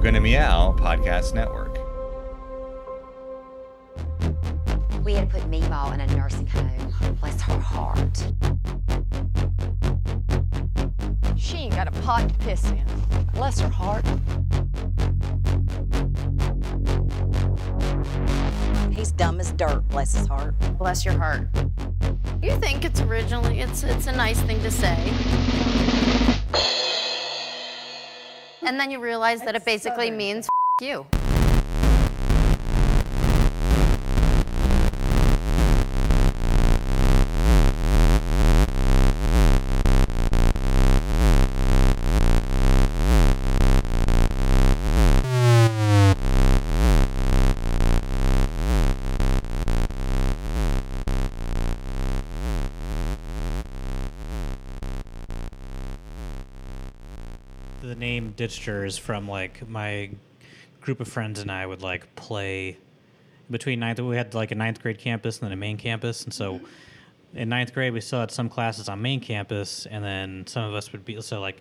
You Gonna Meow Podcast Network. We had to put Meemaw in a nursing home. Bless her heart. She ain't got a pot to piss in. Bless her heart. He's dumb as dirt. Bless his heart. Bless your heart. You think it's originally it's it's a nice thing to say. And then you realize that it basically means F- you. Is from like my group of friends and I would like play between ninth. We had like a ninth grade campus and then a main campus, and so mm-hmm. in ninth grade we still had some classes on main campus, and then some of us would be so like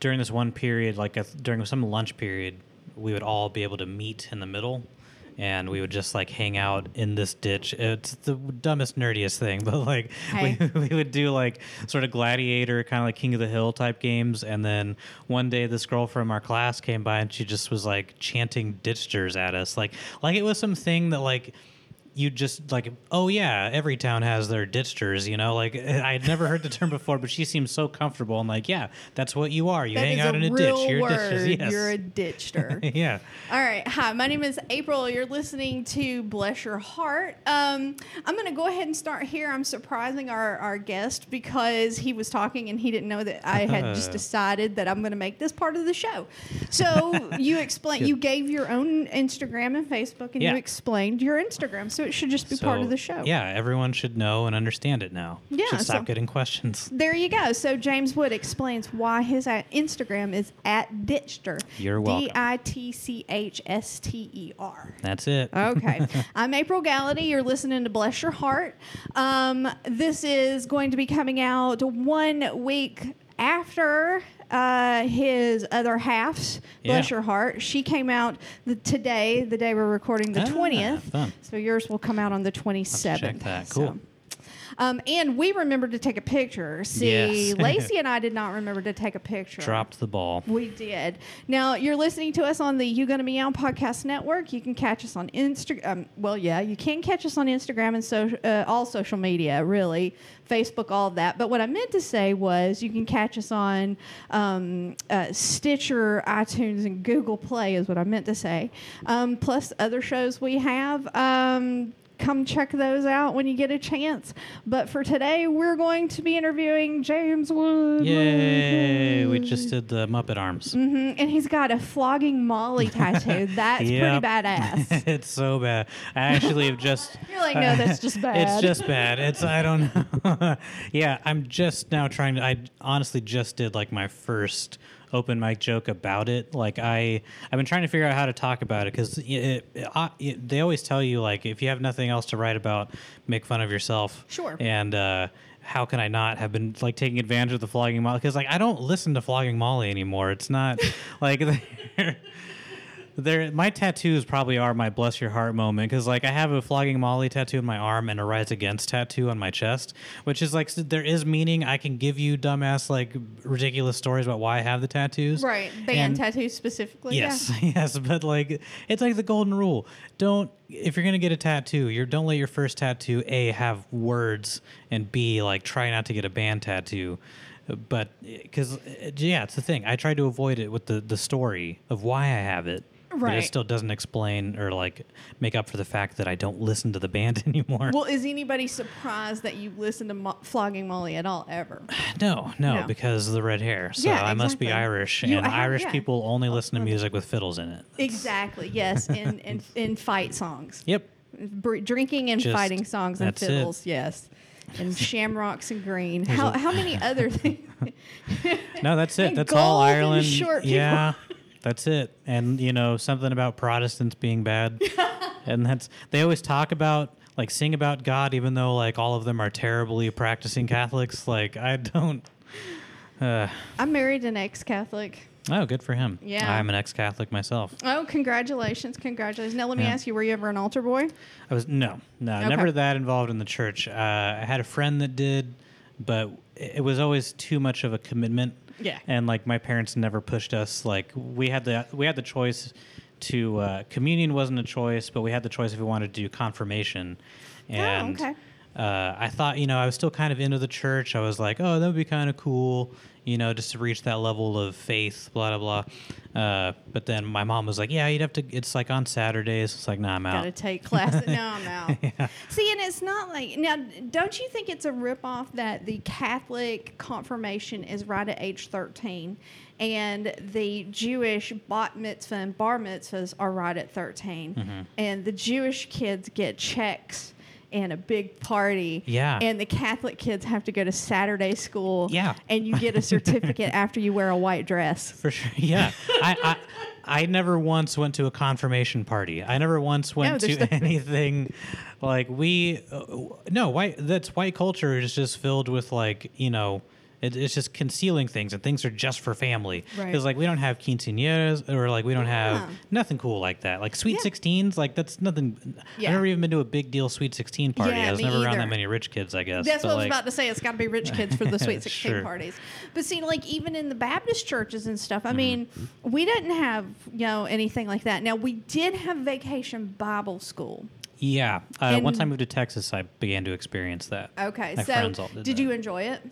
during this one period, like a, during some lunch period, we would all be able to meet in the middle. And we would just like hang out in this ditch. It's the dumbest, nerdiest thing, but like Hey. we, we would do like sort of gladiator, kind of like King of the Hill type games. And then one day, this girl from our class came by and she just was like chanting ditchers at us, like like it was some thing that like you just like oh yeah every town has their ditchers you know like i had never heard the term before but she seems so comfortable and like yeah that's what you are you That hang out a in a ditch you're word. ditchers yes You're a ditchster. yeah All right. Hi, my name is April. You're listening to Bless Your Heart. Um, I'm going to go ahead and start here. I'm surprising our, our guest because he was talking and he didn't know that I had just decided that I'm going to make this part of the show. So you explained, you gave your own Instagram and Facebook and Yeah. you explained your Instagram. So it should just be part of the show. yeah everyone should know and understand it now Yeah, should stop so- getting questions There you go. So James Wood explains why his uh, Instagram is at Ditchster. You're welcome. D I T C H S T E R. that's it Okay. I'm April Gallaty. You're listening to Bless Your Heart. Um, this is going to be coming out one week after uh, his other halves, Bless Yeah. Your Heart. She came out the, today, the day we're recording, the Ah, 20th. fun. So yours will come out on the 27th. check that. So- Cool. Um, and we remembered to take a picture. See, Yes. Lacey and I did not remember to take a picture. dropped the ball We did. Now you're listening to us on the You Gonna Meow podcast network. You can catch us on Instagram. Um, well, yeah, you can catch us on Instagram and so uh, all social media, really, Facebook, all of that. But what I meant to say was you can catch us on um, uh, Stitcher, iTunes, and Google Play. Is what I meant to say. Um, plus other shows we have. Come check those out when you get a chance. But for today, we're going to be interviewing James Wood. yay we just did the muppet arms Mm-hmm. And he's got a flogging Molly tattoo. That's Yep. pretty badass. it's so bad. I actually have just. You're like, no, that's just bad. It's just bad. It's I don't know. yeah, I'm just now trying to. I honestly just did like my first open mic joke about it. Like I, I've been trying to figure out how to talk about it because it, it, I- it- they always tell you like if you have nothing else to write about, make fun of yourself. Sure. And uh, how can I not have been like taking advantage of the flogging Molly? Because like I don't listen to flogging Molly anymore. It's not like. there, my tattoos probably are my bless your heart moment because, like, I have a flogging Molly tattoo on my arm and a Rise Against tattoo on my chest, which is like there is meaning. I can give you dumbass, like, ridiculous stories about why I have the tattoos. right. Band And- tattoos specifically. Yes, yes, but like it's like the golden rule. Don't if you're gonna get a tattoo, you don't let your first tattoo a have words and b like try not to get a band tattoo. But because uh, yeah, it's the thing. I try to avoid it with the the story of why I have it. But it still doesn't explain or like make up for the fact that I don't listen to the band anymore. Well, is anybody surprised that you listen to Mo- flogging Molly at all ever? no, no, No. because of the red hair. So Yeah, I must be exactly. Irish, You- and I Irish yeah. people only listen to music with fiddles in it. Exactly. Yes. In in, in fight songs, Yep. Br- drinking and Just- fighting songs and that's it. fiddles. Yes. And shamrocks and green. How, how many other things? No, that's it. And That's all gold and Ireland. short people. yeah, that's it. And you know something about Protestants being bad, and that's they always talk about like sing about God, even though like all of them are terribly practicing Catholics. Like I don't. Uh, I married an ex-Catholic. Oh, good for him. Yeah. I'm an ex-Catholic myself. Oh, congratulations, congratulations. Now let me Yeah. ask you, were you ever an altar boy? I was no, no, Okay. never that involved in the church. Uh, I had a friend that did, but it was always too much of a commitment. Yeah. And like my parents never pushed us. Like we had the we had the choice to uh, communion wasn't a choice, but we had the choice if we wanted to do confirmation. And Oh, okay. Uh, I thought, you know, I was still kind of into the church. I was like, oh, that would be kind of cool, you know, just to reach that level of faith, blah, blah, blah. Uh, but then my mom was like, yeah, you'd have to, it's like on Saturdays. It's like, nah, I'm out. Gotta take classes. no, I'm out. See, and it's not like now. Don't you think it's a ripoff that the Catholic confirmation is right at age 13, and the Jewish bat mitzvah and bar mitzvahs are right at 13, Mm-hmm. and the Jewish kids get checks and a big party. Yeah. And the Catholic kids have to go to Saturday school. Yeah. And you get a certificate after you wear a white dress. For sure. Yeah. I, I, I never once went to a confirmation party. I never once went there's to no- anything like we, uh, no, white, that's white culture is just filled with like, you know, it, it's just concealing things and things are just for family. Right. Because like we don't have quinceañeras or like we don't Yeah. have nothing cool like that. Like sweet Yeah. 16s, like that's nothing. Yeah. I've never even been to a big deal sweet 16 party. Yeah, I was never around that many rich kids, I guess. That's But, what I was about to say. It's got to be rich kids for the Sweet 16 Sure. Parties. But see, like even in the Baptist churches and stuff, I mm-hmm. mean, we didn't have, you know, anything like that. Now, we did have vacation Bible school. Yeah. Uh, once I moved to Texas, I began to experience that. Okay. My so, did, did you enjoy it?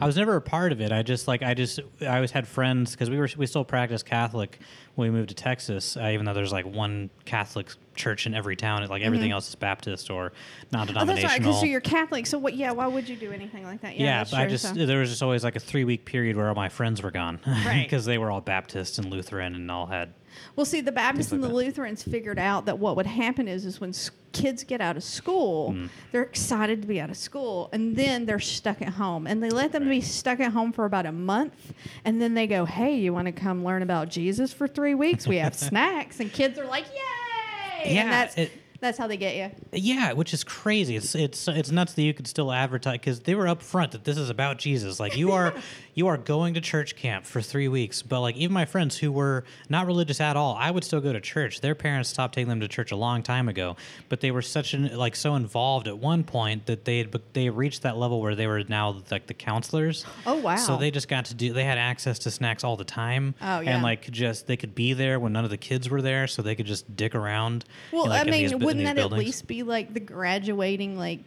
I was never a part of it. I just like I just I always had friends because we were we still practice Catholic when we moved to Texas. Uh, even though there's like one Catholic church in every town, like everything else is Baptist or Mm-hmm. Oh, that's non-denominational. right. Because so you're Catholic. So, what, yeah, why would you do anything like that? yeah, that's but I just so- there was just always like a three week period where all my friends were gone, Right. Because they were all Baptist and Lutheran and all had. Well, see, the Baptists like and the that. Lutherans figured out that what would happen is, is when s- kids get out of school, Mm. they're excited to be out of school, and then they're stuck at home, and they let them be stuck at home for about a month, and then they go, "Hey, you want to come learn about Jesus for three weeks? We have snacks," and kids are like, "Yay!" Yeah, and that's it- that's how they get you. Yeah, which is crazy. It's it's it's nuts that you could still advertise because they were upfront that this is about Jesus. Like you are you are going to church camp for three weeks, but like even my friends who were not religious at all, I would still go to church. Their parents stopped taking them to church a long time ago, but they were such an like so involved at one point that they had they reached that level where they were now like the counselors. Oh, wow. So they just got to do. They had access to snacks all the time. Oh, yeah. And like could just they could be there when none of the kids were there, so they could just dick around. Well, in, like, I mean, these bu- in wouldn't that buildings. at least be like the graduating, like,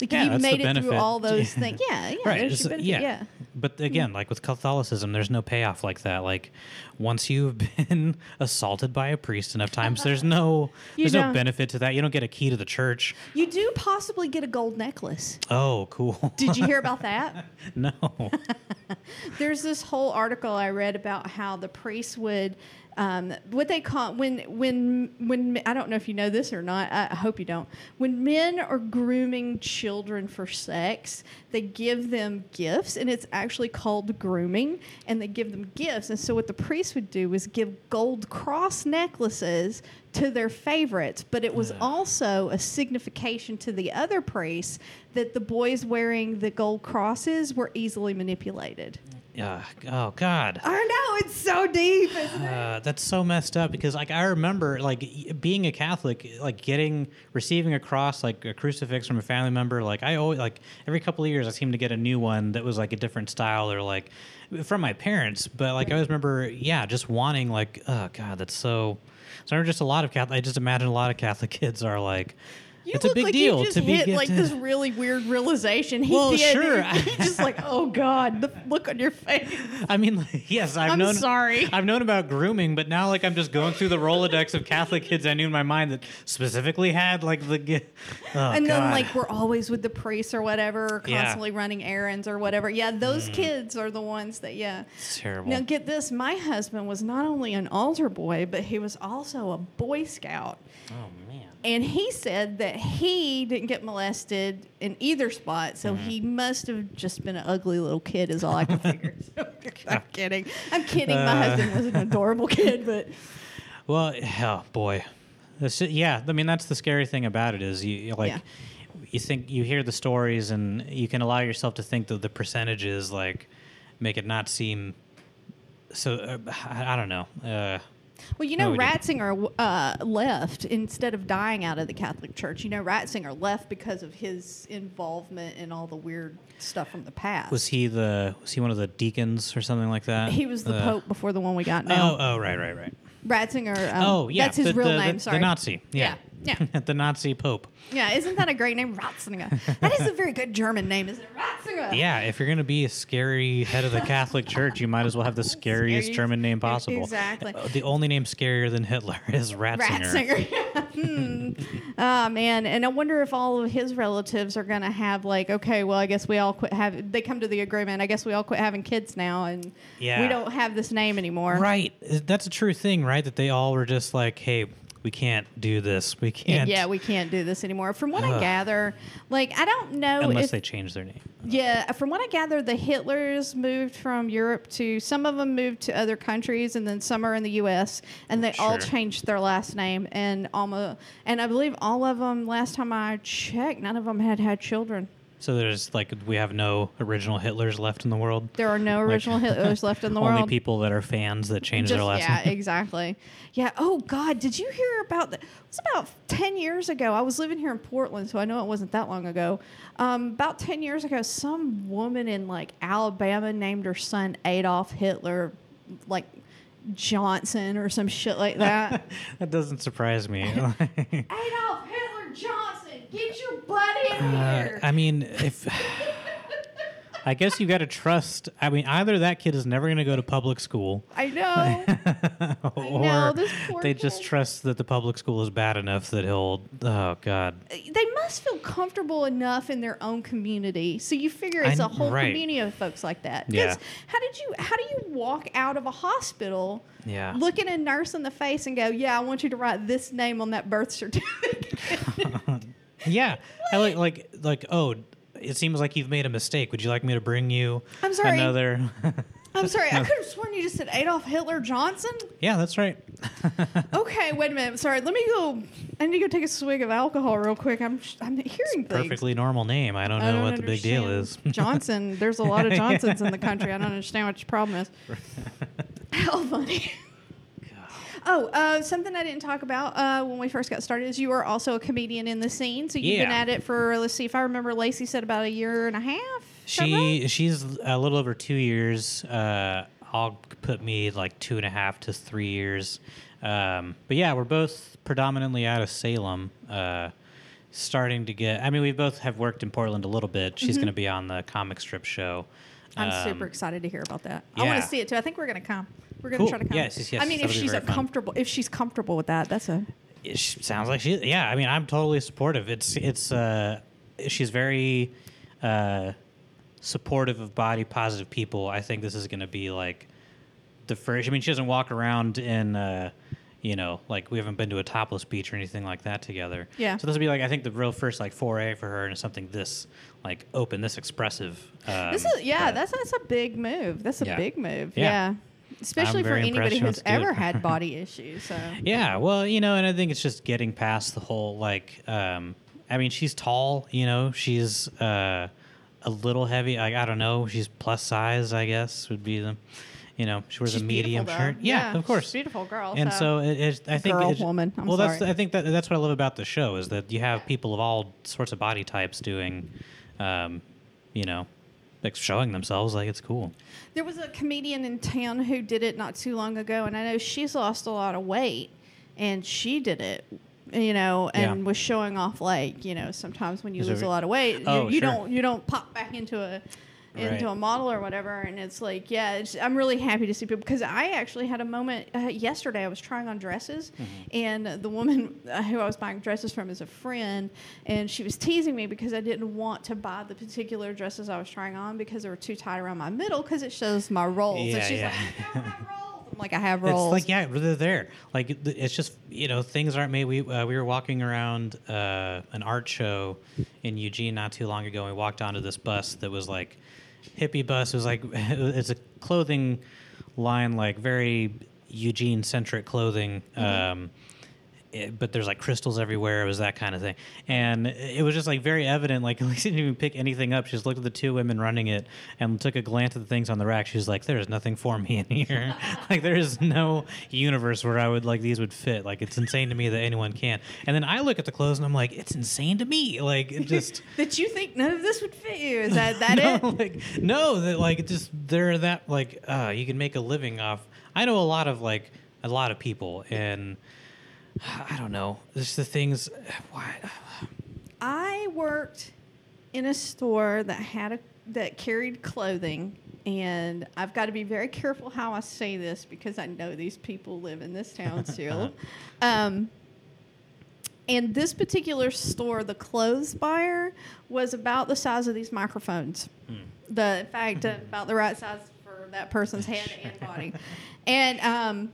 like Yeah, if you made it through all those things? Yeah, yeah, right. benefit, yeah. yeah. But hmm. again, like with Catholicism, there's no payoff like that. Like once you've been assaulted by a priest enough times, there's no You there's no benefit to that. You don't get a key to the church. You do possibly get a gold necklace. Oh, cool. Did you hear about that? no. There's this whole article I read about how the priests would, um, what they call when when when I don't know if you know this or not. I, I hope you don't. When men are grooming children for sex, they give them gifts, and it's actually called grooming. And they give them gifts, and so what the priests would do was give gold cross necklaces to their favorites, but it was also a signification to the other priests that the boys wearing the gold crosses were easily manipulated. Yeah. Oh God. I know it's so deep. Isn't it? Uh, that's so messed up because like I remember like being a Catholic, like getting receiving a cross, like a crucifix from a family member. Like I always like every couple of years I seem to get a new one that was like a different style or like from my parents. But like I always remember, yeah, just wanting like oh God, that's so. So I remember just a lot of Catholic. I just imagine a lot of Catholic kids are like. You it's a big like deal you just to be hit like gifted. this really weird realization. He Well, did. sure. He's just like, oh God, the look on your face. I mean, like, yes, I've I'm known. sorry. I've known about grooming, but now like I'm just going through the Rolodex of Catholic kids I knew in my mind that specifically had like the. Oh, and then like we're always with the priests or whatever, or Yeah. constantly running errands or whatever. Yeah, those mm. kids are the ones that yeah. It's terrible. Now get this, my husband was not only an altar boy, but he was also a Boy Scout. oh man. And he said that he didn't get molested in either spot, so Mm-hmm. he must have just been an ugly little kid, is all I can figure. I'm kidding. I'm kidding. My Uh. husband was an adorable kid, but Well, oh boy, That's yeah. I mean, that's the scary thing about it is you you like. Yeah. You think you hear the stories, and you can allow yourself to think that the percentages like make it not seem so uh, I, I don't know. Uh, Well, you know, No. Ratzinger uh, left instead of dying out of the Catholic Church. You know, Ratzinger left because of his involvement in all the weird stuff from the past. was he the was he one of the deacons or something like that? He was the Uh, Pope before the one we got Oh, now. oh, right, right, right. Ratzinger. Um, oh, yeah. that's his the, real the, name. Sorry, the Nazi. Yeah, Yeah, the Nazi Pope. yeah. Isn't that a great name, Ratzinger? that is a very good German name, isn't it? Ratzinger. Yeah, if you're gonna be a scary head of the Catholic Church, you might as well have the scariest Scary- German name possible. Exactly. Uh, The only name scarier than Hitler is Ratzinger. Ratzinger. hmm. Oh man, and I wonder if all of his relatives are gonna have like, okay, well, I guess we all quit have. They come to the agreement. I guess we all quit having kids now, and Yeah. we don't have this name anymore. Right. That's a true thing, right? That they all were just like, hey, we can't do this. We can't. Yeah, we can't do this anymore. From what I gather, like I don't know Unless if they change their name. Yeah, from what I gather, the Hitlers moved from Europe to some of them moved to other countries, and then some are in the U.S. and they all changed their last name. And almost, and I believe all of them. Last time I checked, none of them had had children. So there's like we have no original Hitlers left in the world. There are no original Hitlers left in the Only world. Only people that are fans that change Just- their last yeah, name. exactly. Yeah. Oh God, did you hear about that? It was about ten years ago. I was living here in Portland, so I know it wasn't that long ago. Um, about ten years ago, some woman in like Alabama named her son Adolf Hitler, like Johnson or some shit like that. that doesn't surprise me. Adolf Hitler Johnson, get your butt in Uh, here. I mean, if I guess you got to trust. I mean, either that kid is never going to go to public school, I know. or know, this poor they just trust that the public school is bad enough that he'll. Oh God. they must feel comfortable enough in their own community. So you figure it's I a whole right. community of folks like that. Yeah. How did you? How do you walk out of a hospital? Yeah. Looking a nurse in the face and go, "Yeah, I want you to write this name on that birth certificate." Yeah. I like like like oh. It seems like you've made a mistake. Would you like me to bring you I'm sorry. another? I'm sorry, I could have sworn you just said Adolf Hitler Johnson. yeah, that's right. Okay, wait a minute. Sorry, let me go. I need to go take a swig of alcohol real quick. I'm I'm hearing things. Perfectly normal name. I don't know what the big deal is. understand. Johnson. There's a lot of Johnsons in the country. I don't understand what your problem is. How funny. Oh, uh, something I didn't talk about uh, when we first got started is you are also a comedian in the scene. So you've been at it for let's see if I remember. Lacey said about a year and a half. Is that She she's a little over two years. Uh, I'll put me like two and a half to three years. Um, but yeah, we're both predominantly out of Salem. Uh, starting to get. I mean, we both have worked in Portland a little bit. She's going to be on the comic strip show. Mm-hmm. I'm Um, super excited to hear about that. I want yeah. to see it too. I think we're gonna come. We're gonna Cool. try to come. Yes, yes, yes. I mean, if That'll be she's a very fun. comfortable, if she's comfortable with that, that's a. It sh- sounds like she. Yeah, I mean, I'm totally supportive. It's it's. Uh, she's very uh, supportive of body positive people. I think this is going to be like the first. I mean, she doesn't walk around in. Uh, you know, like we haven't been to a topless beach or anything like that together. Yeah. So this will be like I think the real first like foray for her into something this like open, this expressive. Um, This is yeah, but- that's that's a big move. That's a Yeah. big move. Yeah. Yeah. Especially for anybody who's she wants to do ever had body issues. So Yeah, well, you know, and I think it's just getting past the whole like. Um, I mean, she's tall. You know, she's uh, a little heavy. Like I don't know, she's plus size. I guess would be the. You know, she wears She's a medium shirt. Yeah, Yeah, of course, beautiful girl, And so- so, it, it, I think Girl, it's- woman, I'm well, that's. I think that that's what I love about the show is that you have people of all sorts of body types doing, um, you know, like showing themselves. Like it's cool. there was a comedian in town who did it not too long ago, and I know she's lost a lot of weight, and she did it. You know, and Yeah. was showing off like you know sometimes when you Is it lose a lot of weight, Oh, you, you sure. don't you don't pop back into a into Right. a model or whatever, and it's like yeah, it's, I'm really happy to see people because I actually had a moment uh, yesterday. I was trying on dresses, Mm-hmm. and the woman uh, who I was buying dresses from is a friend, and she was teasing me because I didn't want to buy the particular dresses I was trying on because they were too tight around my middle because it shows my rolls. and Yeah, she's yeah. like, "You don't have rolls." I'm like, I have rolls. It's like yeah, they're there. Like it's just you know things aren't made. We uh, we were walking around uh, an art show in Eugene not too long ago. and We walked onto this bus that was like hippie bus. It was like it's a clothing line, like very Eugene centric clothing. Um, it, but there's like crystals everywhere. It was that kind of thing, and it was just like very evident. Like Lisa didn't even pick anything up. She just looked at the two women running it and took a glance at the things on the rack. She was like, "There's nothing for me in here. like there is no universe where I would like these would fit. Like it's insane to me that anyone can." And then I look at the clothes and I'm like, "It's insane to me. Like it just." that you think none of this would fit you. Is that that no, it? like no, that like it just they're that like uh, you can make a living off. I know a lot of like a lot of people, and I don't know, just the things. Why? I worked in a store that had a that carried clothing and I've got to be very careful how I say this because I know these people live in this town still. um, and this particular store, the clothes buyer was about the size of these microphones. The in fact, uh, about the right size for that person's head and body. And um,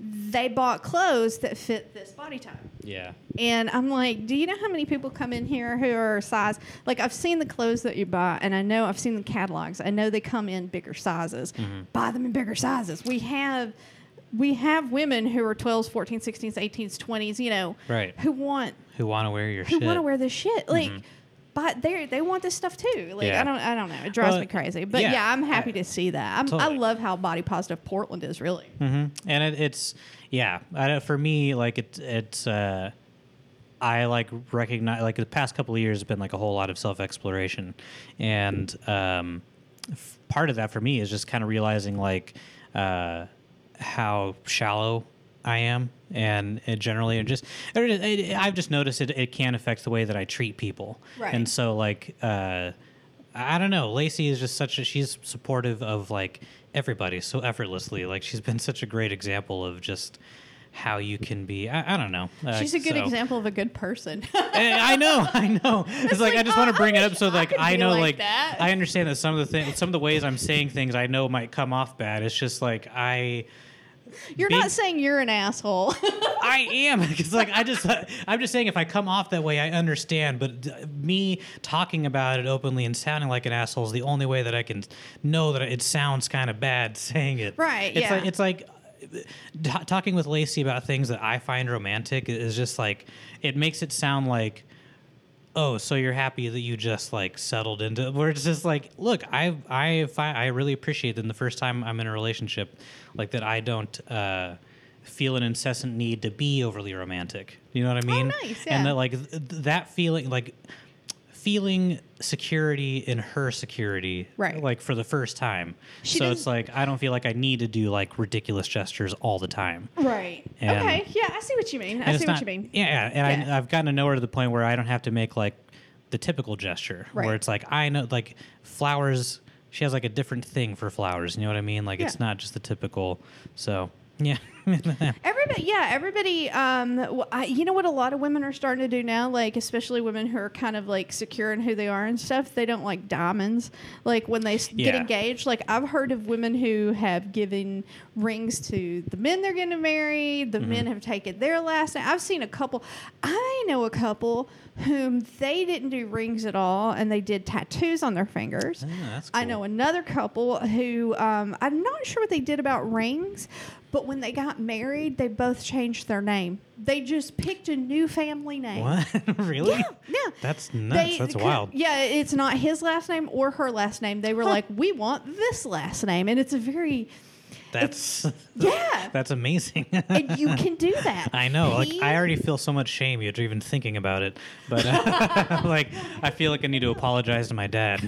they bought clothes that fit this body type. Yeah. And I'm like, do you know how many people come in here who are size? Like, I've seen the clothes that you buy, and I know I've seen the catalogs. I know they come in bigger sizes. Mm-hmm. Buy them in bigger sizes. We have. We have women who are 12s, 14s, 16s, 18s, 20s, you know, Right. who want Who want to wear your who shit? want to wear this shit. Like, mm-hmm. But they they want this stuff too. Like, Yeah. I don't I don't know. It drives Well, me crazy. But yeah, yeah, I'm happy I- to see that. I'm, Totally. I love how body positive Portland is. Really. hmm And it, it's yeah. I, for me, like it, it's. Uh, I like recognize like the past couple of years have been like a whole lot of self exploration, and um, f- part of that for me is just kind of realizing like uh, how shallow I am, and, and generally, and just it, it, I've just noticed it. It can affect the way that I treat people, Right. and so like. Uh, I don't know. Lacey is just such a she's supportive of like everybody so effortlessly. Like she's been such a great example of just how you can be. I, I don't know. Uh, She's a good so- example of a good person. Eh, I know, I know. It's, like, I like, just want oh, to bring I it up so like could I know like like that. I understand that some of the things some of the ways I'm saying things I know might come off bad. It's just like I You're not saying you're an asshole. I am because like I just I'm just saying if I come off that way I understand, but d- me talking about it openly and sounding like an asshole is the only way that I can know that it sounds kind of bad saying it. Right, It's yeah. like it's like t- talking with Lacey about things that I find romantic is just like it makes it sound like oh so you're happy that you just like settled into where it's just like look i i fi- i really appreciate that the first time i'm in a relationship like that i don't uh feel an incessant need to be overly romantic you know what i mean Oh, nice, yeah. and that like th- that feeling like feeling security in her security Right. like for the first time She so it's like i don't feel like i need to do like ridiculous gestures all the time right. And- okay. Yeah, I see what you mean. I see it's what not- you mean. Yeah, yeah, and Yeah. I, I've gotten to know her to the point where I don't have to make like the typical gesture, Right. where it's like I know like flowers. She has like a different thing for flowers. You know what I mean? Like it's not just the typical. So yeah, Everybody, yeah, everybody. Um, I, you know what? A lot of women are starting to do now, like especially women who are kind of like secure in who they are and stuff. They don't like diamonds. Like when they s get engaged, like I've heard of women who have given rings to the men they're going to marry. The Mm-hmm. men have taken their last name. I've seen a couple. I know a couple whom they didn't do rings at all, and they did tattoos on their fingers. Oh, that's I know another couple who um, I'm not sure what they did about rings, but when they got married, they both changed their name. They just picked a new family name. what really? Yeah, yeah. That's nuts. They- That's wild. Yeah, it's not his last name or her last name. They were like, we want this last name, and it's a very That's yeah. that's amazing. and you can do that. I know. Like I already feel so much shame you're even thinking about it. But uh, like I feel like I need to apologize to my dad.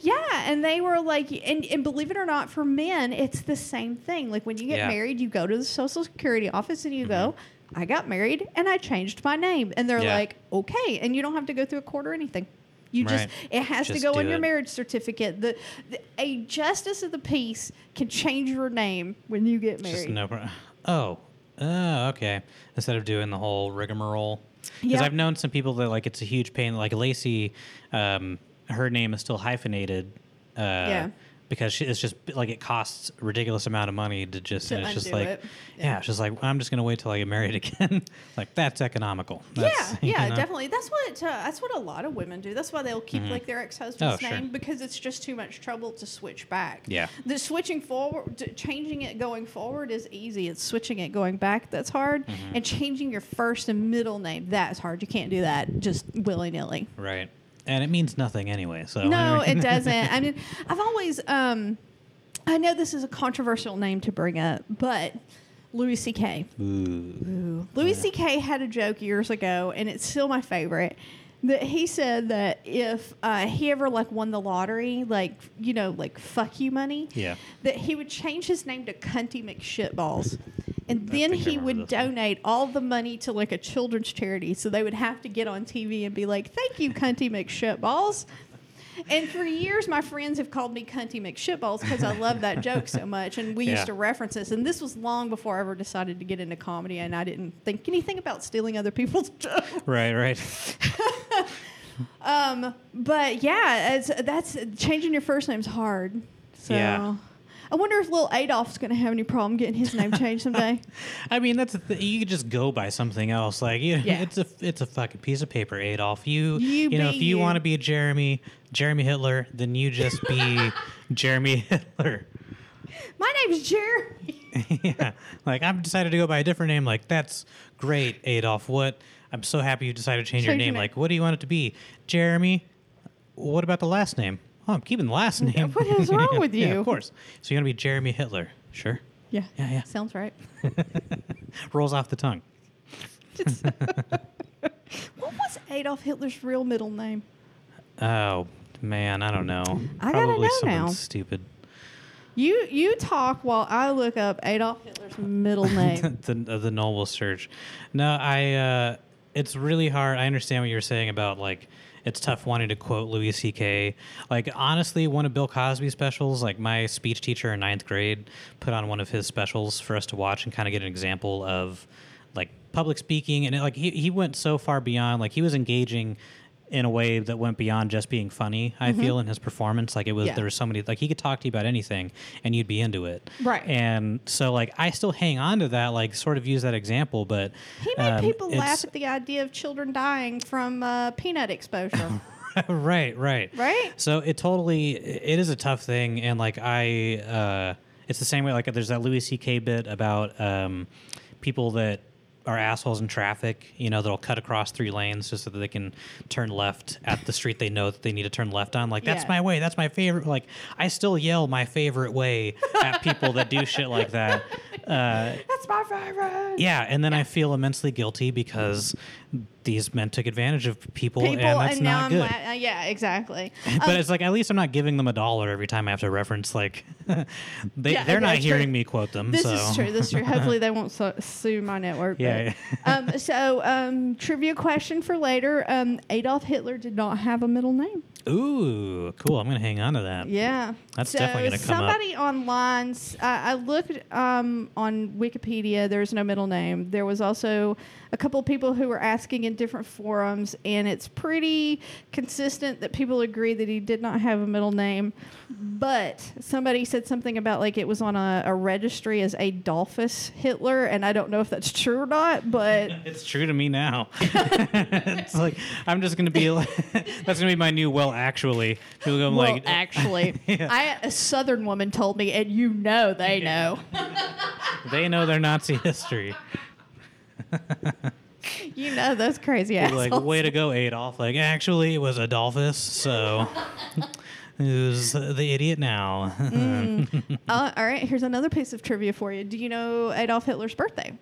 Yeah, and they were like, and, and believe it or not, for men, it's the same thing. Like when you get Yeah. Mm-hmm. married, you go to the social security office and you go, I got married and I changed my name. And they're Yeah. like, okay. And you don't have to go through a court or anything. You just it has Just to go on your it. marriage certificate. The, the A justice of the peace can change your name when you get Just married. no. pro- Oh, oh, okay. Instead of doing the whole rigmarole, because Yeah. I've known some people that like it's a huge pain. Like Lacey, um, her name is still hyphenated. Uh, Yeah. Because she, it's just like it costs a ridiculous amount of money to just To and it's just like it. yeah. Yeah. it's just like I'm just gonna wait till I get married again. like that's economical. That's, yeah, yeah, know? definitely. That's what uh, that's what a lot of women do. That's why they'll keep like their ex husband's Oh, sure. name because it's just too much trouble to switch back. Yeah. the switching forward, changing it going forward is easy. It's switching it going back that's hard, Mm-hmm. and changing your first and middle name that's hard. You can't do that just willy nilly. Right. And it means nothing anyway. So No, it doesn't. I mean, I've always, um, I know this is a controversial name to bring up, but Louis C.K. Ooh. Louis C.K. had a joke years ago, and it's still my favorite. That he said that if uh, he ever like won the lottery, like you know, like fuck you money, Yeah. that he would change his name to Cunty McShitballs, and then he would this one. donate all the money to like a children's charity. So they would have to get on TV and be like, "Thank you, Cunty McShitballs." And for years, my friends have called me Cunty McShitballs because I love that joke so much, and we Yeah. used to reference this. And this was long before I ever decided to get into comedy, and I didn't think anything about stealing other people's jokes. Right, right. Um, but yeah, that's changing your first name's hard. So Yeah. I wonder if little Adolf's going to have any problem getting his name changed someday. I mean, that's a th- you could just go by something else. Like, you Yeah. it's a it's a fucking piece of paper, Adolf. You You you, know, if you you. want to be a Jeremy Jeremy Hitler, then you just be Jeremy Hitler. My name's Jeremy. yeah, like I've decided to go by a different name. Like that's great, Adolf. What? I'm so happy you decided to change your Change your name. name. Like, what do you want it to be, Jeremy? What about the last name? Oh, I'm keeping the last name. What is wrong with you? yeah, of course. So you're gonna be Jeremy Hitler? Sure. Yeah. Yeah, yeah. Sounds right. Rolls off the tongue. What was Adolf Hitler's real middle name? Oh man, I don't know. I gotta Probably know something now. stupid. You you talk while I look up Adolf Hitler's middle name. the uh, the noble search. No, I. Uh, it's really hard. I understand what you're saying about like it's tough wanting to quote Louis C.K. Like honestly, one of Bill Cosby's specials, like my speech teacher in ninth grade put on one of his specials for us to watch and kind of get an example of like public speaking and it, like he he went so far beyond like he was engaging in a way that went beyond just being funny. I feel in his performance, like it was Mm-hmm. Yeah. there was so many like he could talk to you about anything and you'd be into it. Right. And so like I still hang on to that, like sort of use that example, but He made um, people laugh at the idea of children dying from uh, peanut exposure. right, right, Right? So it totally it is a tough thing, and like I, uh, it's the same way. Like there's that Louis C.K. bit about um, people that are assholes in traffic. You know, that'll cut across three lanes just so that they can turn left at the street they know that they need to turn left on. Like that's Yeah. my way. That's my favorite. Like I still yell my favorite way at people that do shit like that. Uh, That's my favorite. yeah, and then I feel immensely guilty because these men took advantage of people, People, and that's and not good. la- uh, yeah, exactly. but Um, it's like at least I'm not giving them a dollar every time I have to reference like they Yeah, they're not true. hearing me quote them. This so. is true. This is true. Hopefully, they won't su- sue my network. Yeah, um, so, um, trivia question for later: um, Adolf Hitler did not have a middle name. Ooh, cool. I'm gonna hang on to that. Yeah, That's so definitely gonna come up. somebody online. s- I I looked um, on Wikipedia. There's no middle name. There was also a couple of people who were asking in different forums, and it's pretty consistent that people agree that he did not have a middle name. But somebody said something about like it was on a, a registry as Adolphus Hitler, and I don't know if that's true or not. But It's true to me now. it's like I'm just gonna be like that's gonna be my new well actually. People go well, like actually, Yeah. I a Southern woman told me, and you know they know. they know their Nazi history. You know those crazy assholes. like way to go Adolf. Like actually it was Adolphus, so who's the idiot now? Uh, all right, here's another piece of trivia for you. Do you know Adolf Hitler's birthday?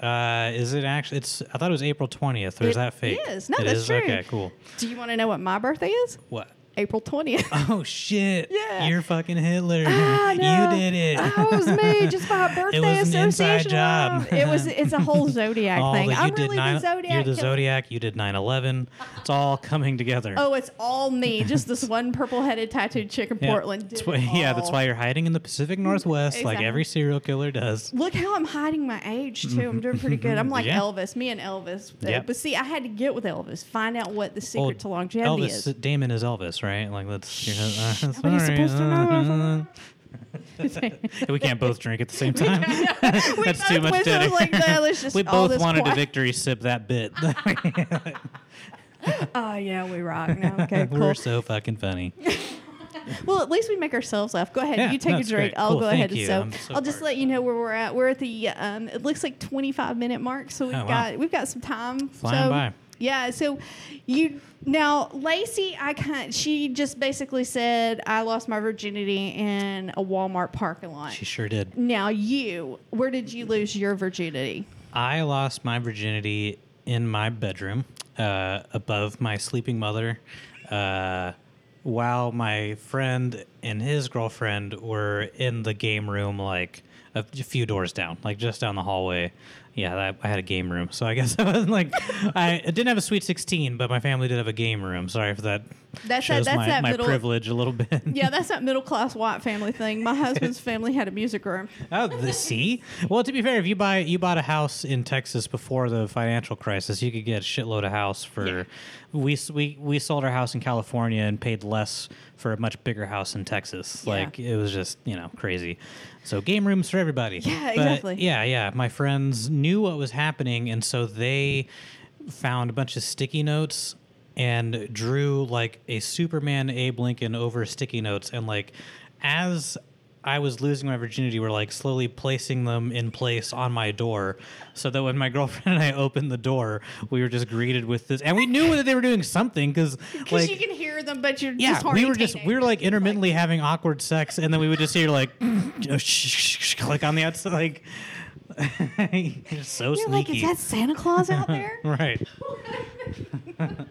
Uh, is it actually? It's. I thought it was April twentieth. Or is that fake? is. No, It that's is? true. Okay, cool. Do you want to know what my birthday is? What? April 20th. Oh shit! Yeah. You're fucking Hitler. Ah, no. You did it. Oh, it was me, just by birthday was an inside association. job. It was. It's a whole zodiac all thing. I'm did really nine, the zodiac. You're the killer. zodiac. You did 9/11. It's all coming together. Oh, it's all me. Just this one purple-headed tattooed chick in yeah. Portland. Did That's why, it yeah, that's why you're hiding in the Pacific Northwest, like every serial killer does. Look how I'm hiding my age too. I'm doing pretty good. I'm like Yeah. Elvis. Me and Elvis. Yep. But see, I had to get with Elvis, find out what the secret Well, to longevity Elvis, is. Damon is Elvis, right? Like that's. You're, uh, sorry, supposed to know. we can't both drink at the same time. We That's too much went, so it was Teddy. like, no, let's just we all both this wanted a quiet. victory sip that bit. Oh yeah, we rock. No, okay, cool. We're so fucking funny. Well, at least we make ourselves laugh. Go ahead, Yeah, you take no, a it's drink. great. I'll Cool, go thank ahead and you. so I'm so I'll just let you know where we're at. We're at the um, it looks like 25 minute mark, so we've Oh, wow. got we've got some time. Flying so, by. Yeah, so you now Lacey, I kind she just basically said I lost my virginity in a Walmart parking lot. She sure did. now you, where did you lose your virginity? I lost my virginity in my bedroom uh, above my sleeping mother uh, while my friend and his girlfriend were in the game room, like a few doors down, like just down the hallway. Yeah, I, I had a game room, so I guess I wasn't like I didn't have a sweet sixteen, but my family did have a game room. Sorry for that. That's that- shows that's my, that my middle- privilege a little bit. Yeah, that's that middle class white family thing. My husband's family had a music room. Oh, the see. Well, to be fair, if you buy you bought a house in Texas before the financial crisis, you could get a shitload of house for. Yeah. We we we sold our house in California and paid less for a much bigger house in Texas. Yeah. Like it was just you know crazy. So game rooms for everybody. Yeah, But, exactly. yeah, yeah. My friends knew what was happening, and so they found a bunch of sticky notes and drew like a Superman Abe Lincoln over sticky notes, and like as I was losing my virginity, we're like slowly placing them in place on my door, so that when my girlfriend and I opened the door, we were just greeted with this, and we knew that they were doing something because like you can hear them, but you're yeah, just we were just we were like intermittently having awkward sex, and then we would just hear like click on the outside, like it's so You're like, is that Santa Claus out there? right?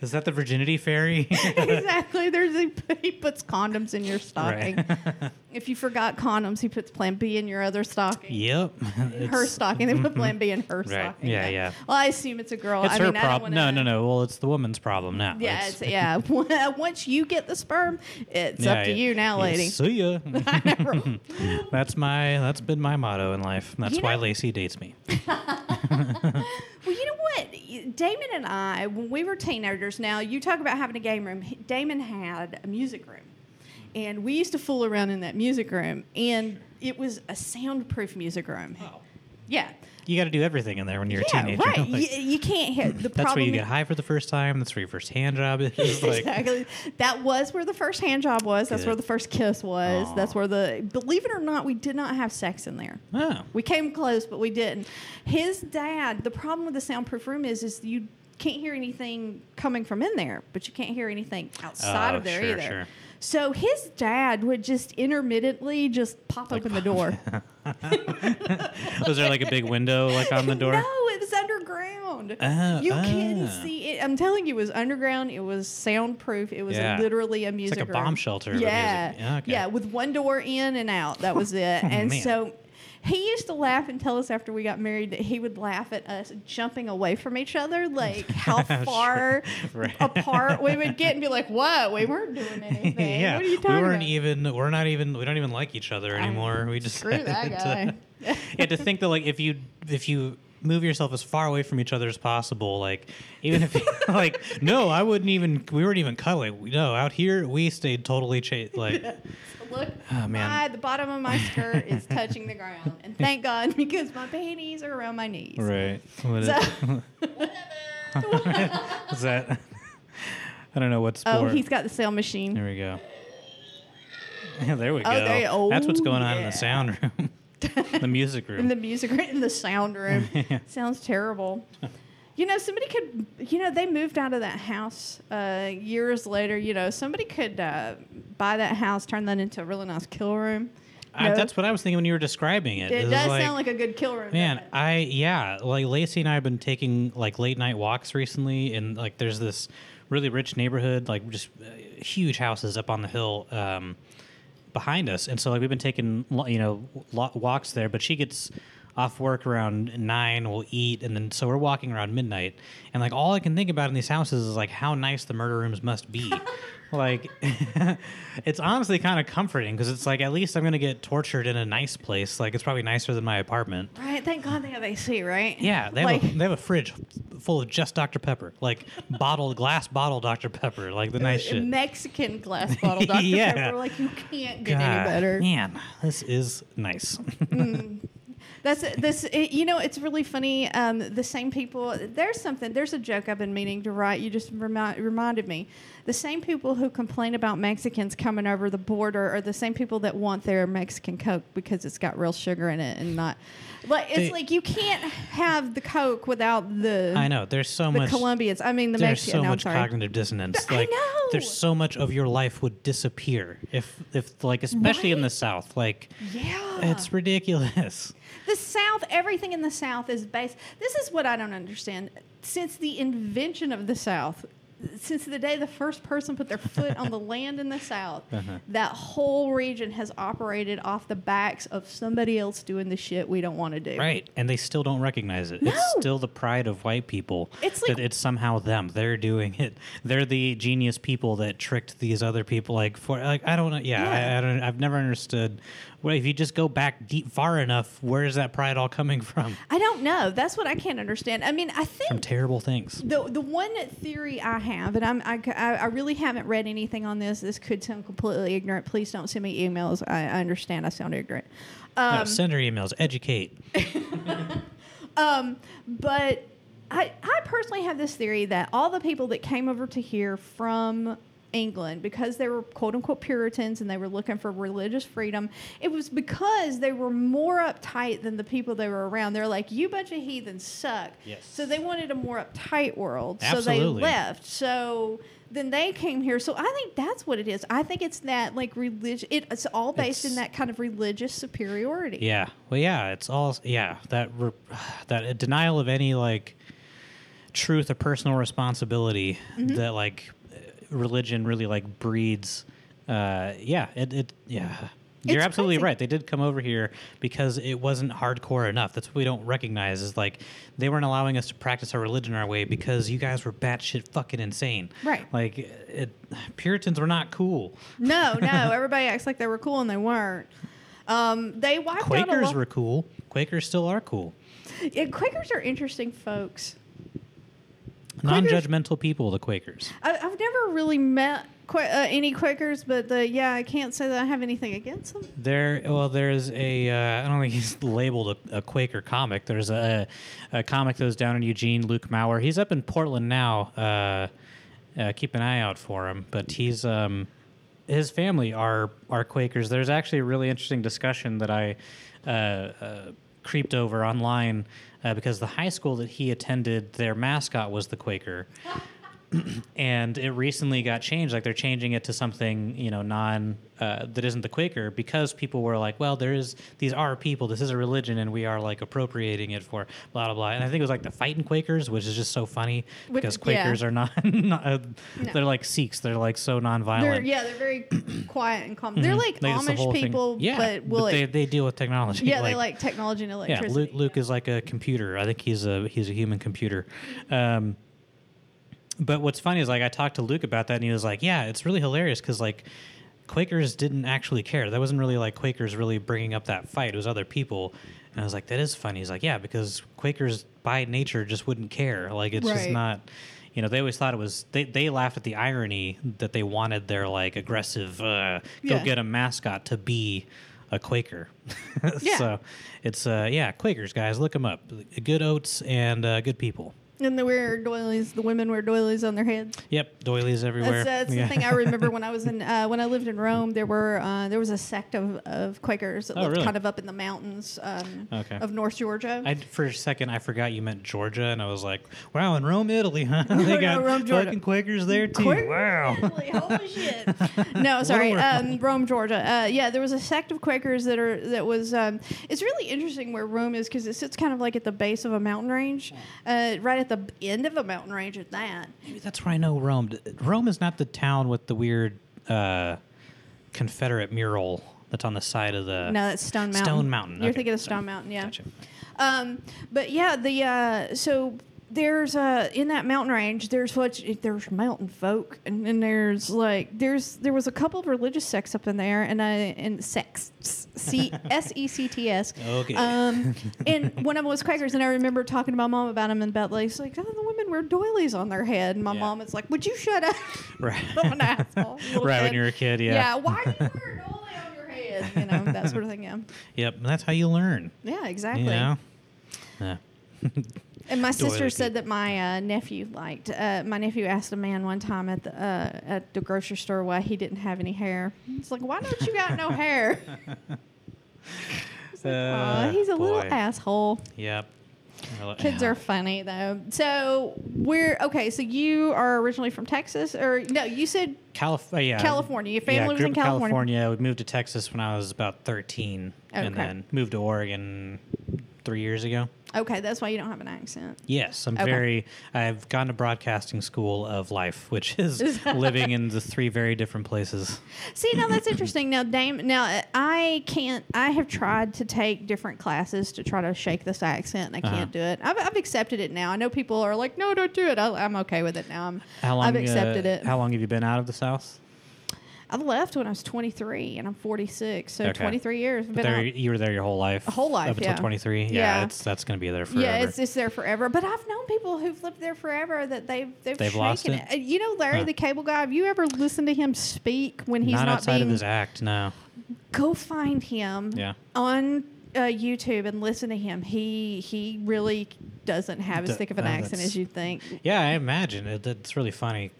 Is that the virginity fairy? exactly. There's a, he puts condoms in your stocking. Right. if you forgot condoms, he puts Plan B in your other stocking. yep. Her It's- stocking. They put Plan B in her Right. stocking. Yeah, yeah. Well, I assume it's a girl. It's I her mean, problem. No, no, no. Well, it's the woman's problem now. Yeah, It's- it's, yeah. Once you get the sperm, it's yeah, up to yeah. you now, Yeah, lady. See ya. that's my. That's been my motto in life. That's You why know- Lacey dates me. Well, you know what? Damon and I, when we were teenagers, now you talk about having a game room. Damon had a music room. And we used to fool around in that music room. And it was a soundproof music room. Yeah. You got to do everything in there when you're yeah, a teenager. right. Like, you, you can't hit the that's where you get high for the first time. That's where your first hand job is. Like, exactly. That was where the first hand job was. That's where the first kiss was. Aw. That's where the. Believe it or not, we did not have sex in there. oh, We came close, but we didn't. His dad. The problem with the soundproof room is, is you can't hear anything coming from in there, but you can't hear anything outside Oh, of there sure, either. sure. So his dad would just intermittently just pop open the door. was there like a big window like on the door? No, it was underground. Oh, you oh. can't see it. I'm telling you, it was underground. It was soundproof. It was Yeah. literally a It's music like a room. bomb shelter. Yeah, music- Yeah. Okay. yeah, with one door in and out. That was it. Oh, and man. so he used to laugh and tell us after we got married that he would laugh at us jumping away from each other, like how far Right. apart we would get, and be like, "What? We weren't doing anything. yeah, What are you talking we weren't about?" even. We're not even. We don't even like each other anymore. we just Screw that guy. yeah, to think that like if you if you move yourself as far away from each other as possible, like even if like no, I wouldn't even. We weren't even cuddling. No, out here we stayed totally cha- like. Look, Oh, man. my, the bottom of my skirt is touching the ground, and thank God because my panties are around my knees. Right. What So- is, is that? I don't know what oh, sport. Oh, he's got the sale machine. There we go. Yeah, there we go. Oh, there oh, That's what's going on in the oh, sound room, the music room. in the music room, in the sound room. Yeah. Sounds terrible. You know, somebody could, you know, they moved out of that house uh, years later. You know, somebody could uh, buy that house, turn that into a really nice kill room. I- No. that's what I was thinking when you were describing it. It was does sound like a good kill room. Man. I yeah, like Lacey and I have been taking like late night walks recently, and like there's this really rich neighborhood, like just uh, huge houses up on the hill um, behind us, and so like we've been taking you know walks there. But she gets off work around nine, we'll eat, and then so we're walking around midnight, and like all I can think about in these houses is like how nice the murder rooms must be. like it's honestly kind of comforting because it's like at least I'm gonna get tortured in a nice place. Like it's probably nicer than my apartment. Right? Thank God they have AC, right? Yeah, they have, a, they have a fridge full of just Dr Pepper, like bottled glass bottle Dr Pepper, like the nice shit. Mexican glass bottle Dr. Yeah. Pepper. Like you can't get God, any better. man, this is nice. Mm. That's this. It, you know, it's really funny. Um, the same people. There's something. There's a joke I've been meaning to write. You just remi- reminded me. The same people who complain about Mexicans coming over the border are the same people that want their Mexican Coke because it's got real sugar in it and not. Like it's They- like you can't have the Coke without the. I know. There's so The much. Colombians. I mean the there's Mexican. so no, much cognitive dissonance. I Like know. there's so much of your life would disappear if if like especially in the South. Like Yeah. it's ridiculous. The South, everything in the South is based. This is what I don't understand. Since the invention of the South, since the day the first person put their foot on the land in the South, Uh-huh. that whole region has operated off the backs of somebody else doing the shit we don't want to do. Right, and they still don't recognize it. No. It's still the pride of white people. It's like- that it's somehow them. They're doing it. They're the genius people that tricked these other people. Like for like I don't know. Yeah, Yeah. I, I don't. I've never understood. Well, if you just go back deep far enough, where is that pride all coming from? I don't know. That's what I can't understand. I mean, I think From terrible things. the the one theory I have, and I'm I, I I really haven't read anything on this. This could sound completely ignorant. Please don't send me emails. I, I understand I sound ignorant. No, Um, send her emails. Educate. um, but I I personally have this theory that all the people that came over to here from England because they were quote unquote Puritans and they were looking for religious freedom. It was because they were more uptight than the people they were around. They're like, you bunch of heathens suck. Yes. So they wanted a more uptight world. So they left. So then they came here. So I think that's what it is. I think it's that like religion. It's all based in that kind of religious superiority. Yeah. Well, yeah. It's all. Yeah. That re- that denial of any like truth or personal responsibility Mm-hmm. that like religion really like breeds. Uh, yeah. It. it yeah. You're It's absolutely crazy. right. They did come over here because it wasn't hardcore enough. That's what we don't recognize. Is like they weren't allowing us to practice our religion our way because you guys were batshit fucking insane. Right. Like it, Puritans were not cool. No, no. Everybody acts like they were cool and they weren't. Um, they wiped out a Quakers lot. were cool. Quakers still are cool. Yeah, Quakers are interesting folks. Non-judgmental people, the Quakers. I, I've never really met uh, any Quakers, but uh, yeah, I can't say that I have anything against them. There, well, there's a. Uh, I don't think he's labeled a, a Quaker comic. There's a, a comic that was down in Eugene, Luke Maurer. He's up in Portland now. Uh, uh, keep an eye out for him. But he's um, his family are are Quakers. There's actually a really interesting discussion that I uh, uh, creeped over online uh, because the high school that he attended, their mascot was the Quaker. and it recently got changed. Like they're changing it to something you know non uh, that isn't the Quaker because people were like, well, there is these are people. This is a religion, and we are like appropriating it for blah blah blah. And I think it was like the fighting Quakers, which is just so funny because yeah. Quakers are not, not uh, No. they're like Sikhs. They're like so They're nonviolent. yeah, they're very quiet and calm. They're like They- it's the Amish people, yeah, but will they, like, they deal with technology. yeah, they like technology and yeah, electricity. Luke, Luke is like a computer. I think he's a he's a human computer. Um, but what's funny is like I talked to Luke about that, and he was like, "Yeah, it's really hilarious because like Quakers didn't actually care. That wasn't really like Quakers really bringing up that fight. It was other people." And I was like, "That is funny." He's like, "Yeah, because Quakers by nature just wouldn't care. Like it's just not." You know, they always thought it was. They, they laughed at the irony that they wanted their like aggressive, uh, go Yeah. get a mascot to be a Quaker. Yeah. so it's uh yeah Quakers guys look them up. Good oats and uh, good people. And they wear doilies. The women wear doilies on their heads. Yep, doilies everywhere. That's, that's Yeah. the thing I remember when I was in uh, when I lived in Rome. There were uh, there was a sect of, of Quakers that Oh, lived really? kind of up in the mountains um, Okay. of North Georgia. I for a second I forgot you meant Georgia, and I was like, "Wow, in Rome, Italy, huh? They no, got Rome, Georgia. fucking Quakers there too. Quakers, Wow." Italy, Holy shit! No, sorry, um, Rome, Georgia. Uh, yeah, there was a sect of Quakers that are that was. Um, it's really interesting where Rome is because it sits kind of like at the base of a mountain range, uh, right at the end of a mountain range at that. Maybe that's where I know Rome. Rome is not the town with the weird uh, Confederate mural that's on the side of the. No, that's Stone Mountain. Stone Mountain. You're okay. thinking of Stone Mountain, yeah. Gotcha. Um, but yeah, the uh, so there's a in that mountain range. There's what there's mountain folk, and then there's like there's there was a couple of religious sects up in there, and I and sex c s e c t s. Okay. Um, and one of them was Quakers, and I remember talking to my mom about them and about like, it's like oh, the women wear doilies on their head, and my Yeah. mom was like, "Would you shut up?" Right. An asshole. Right, when you were a kid, yeah. Yeah. Why do you wear a dolly on your head? You know that sort of thing. Yeah. Yep. That's how you learn. Yeah. Exactly. Know. Yeah. And my sister said that my uh, nephew liked. Uh, my nephew asked a man one time at the uh, at the grocery store why he didn't have any hair. It's like, why don't you got no hair? Aw, Uh, he's a little boy. asshole. Yep. Well, Kids yeah. are funny though. So we're okay. So you are originally from Texas, or no? You said Calif- uh, yeah. California. Your family yeah, was grew in up California. California. We moved to Texas when I was about 13, and then moved to Oregon three years ago. Okay. That's why you don't have an accent. Yes, I'm Okay. very. I've gone to broadcasting school of life, which is living in the three very different places. See, now that's interesting. Now, Dame, now uh, I can't. I have tried to take different classes to try to shake this accent, and I Uh-huh. can't do it. I've, I've accepted it now. I know people are like, "No, don't do it." I, I'm okay with it now. I'm. How long? I've accepted uh, it. How long have you been out of the South? I left when I was 23, and I'm 46, so Okay. 23 years. But there, you were there your whole life. A whole life, up until yeah. 23. Yeah, Yeah. it's that's going to be there forever. Yeah, it's it's there forever. But I've known people who've lived there forever that they've they've, They've lost it? Uh, You know, Larry Huh. the Cable Guy. Have you ever listened to him speak when he's not, not, outside being? of his act. No. go find him Yeah. on uh, YouTube and listen to him. He he really doesn't have as D- thick of an uh, accent as you think. Yeah, I imagine it, it's really funny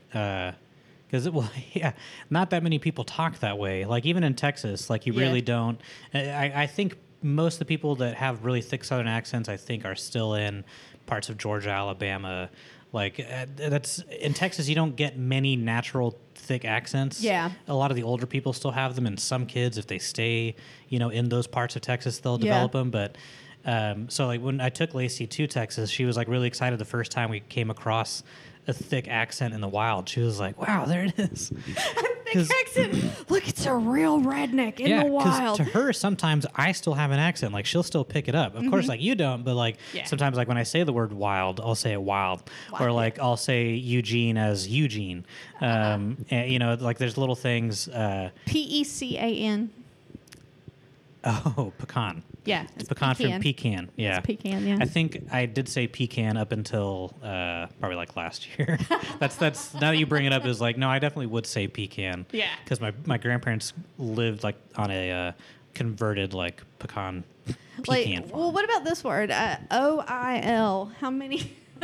because it well, yeah, not that many people talk that way. Like even in Texas, like you Yeah. really don't. I, I think most of the people that have really thick Southern accents, I think, are still in parts of Georgia, Alabama. Like uh, that's in Texas, you don't get many natural thick accents. Yeah. a lot of the older people still have them, and some kids, if they stay, you know, in those parts of Texas, they'll Yeah. develop them. But um, so like when I took Lacey to Texas, she was like really excited the first time we came across a thick accent in the wild. She was like, "Wow, there it is." Thick accent. Look, it's a real redneck in yeah, the wild. to her, sometimes I still have an accent. Like she'll still pick it up. Of course, like you don't, but like Mm-hmm. Yeah. sometimes, like when I say the word wild, I'll say it wild, or like I'll say Eugene as Eugene. Uh-huh. Um, and, you know, like there's little things. Uh, P e c a n. oh, pecan. Yeah, It's pecan, from pecan. Yeah, pecan, yeah. I think I did say pecan up until uh, probably like last year. that's that's now that you bring it up is like no, I definitely would say pecan. Yeah. because my my grandparents lived like on a uh, converted like pecan pecan Like, farm. well, what about this word? Uh, o i l. How many?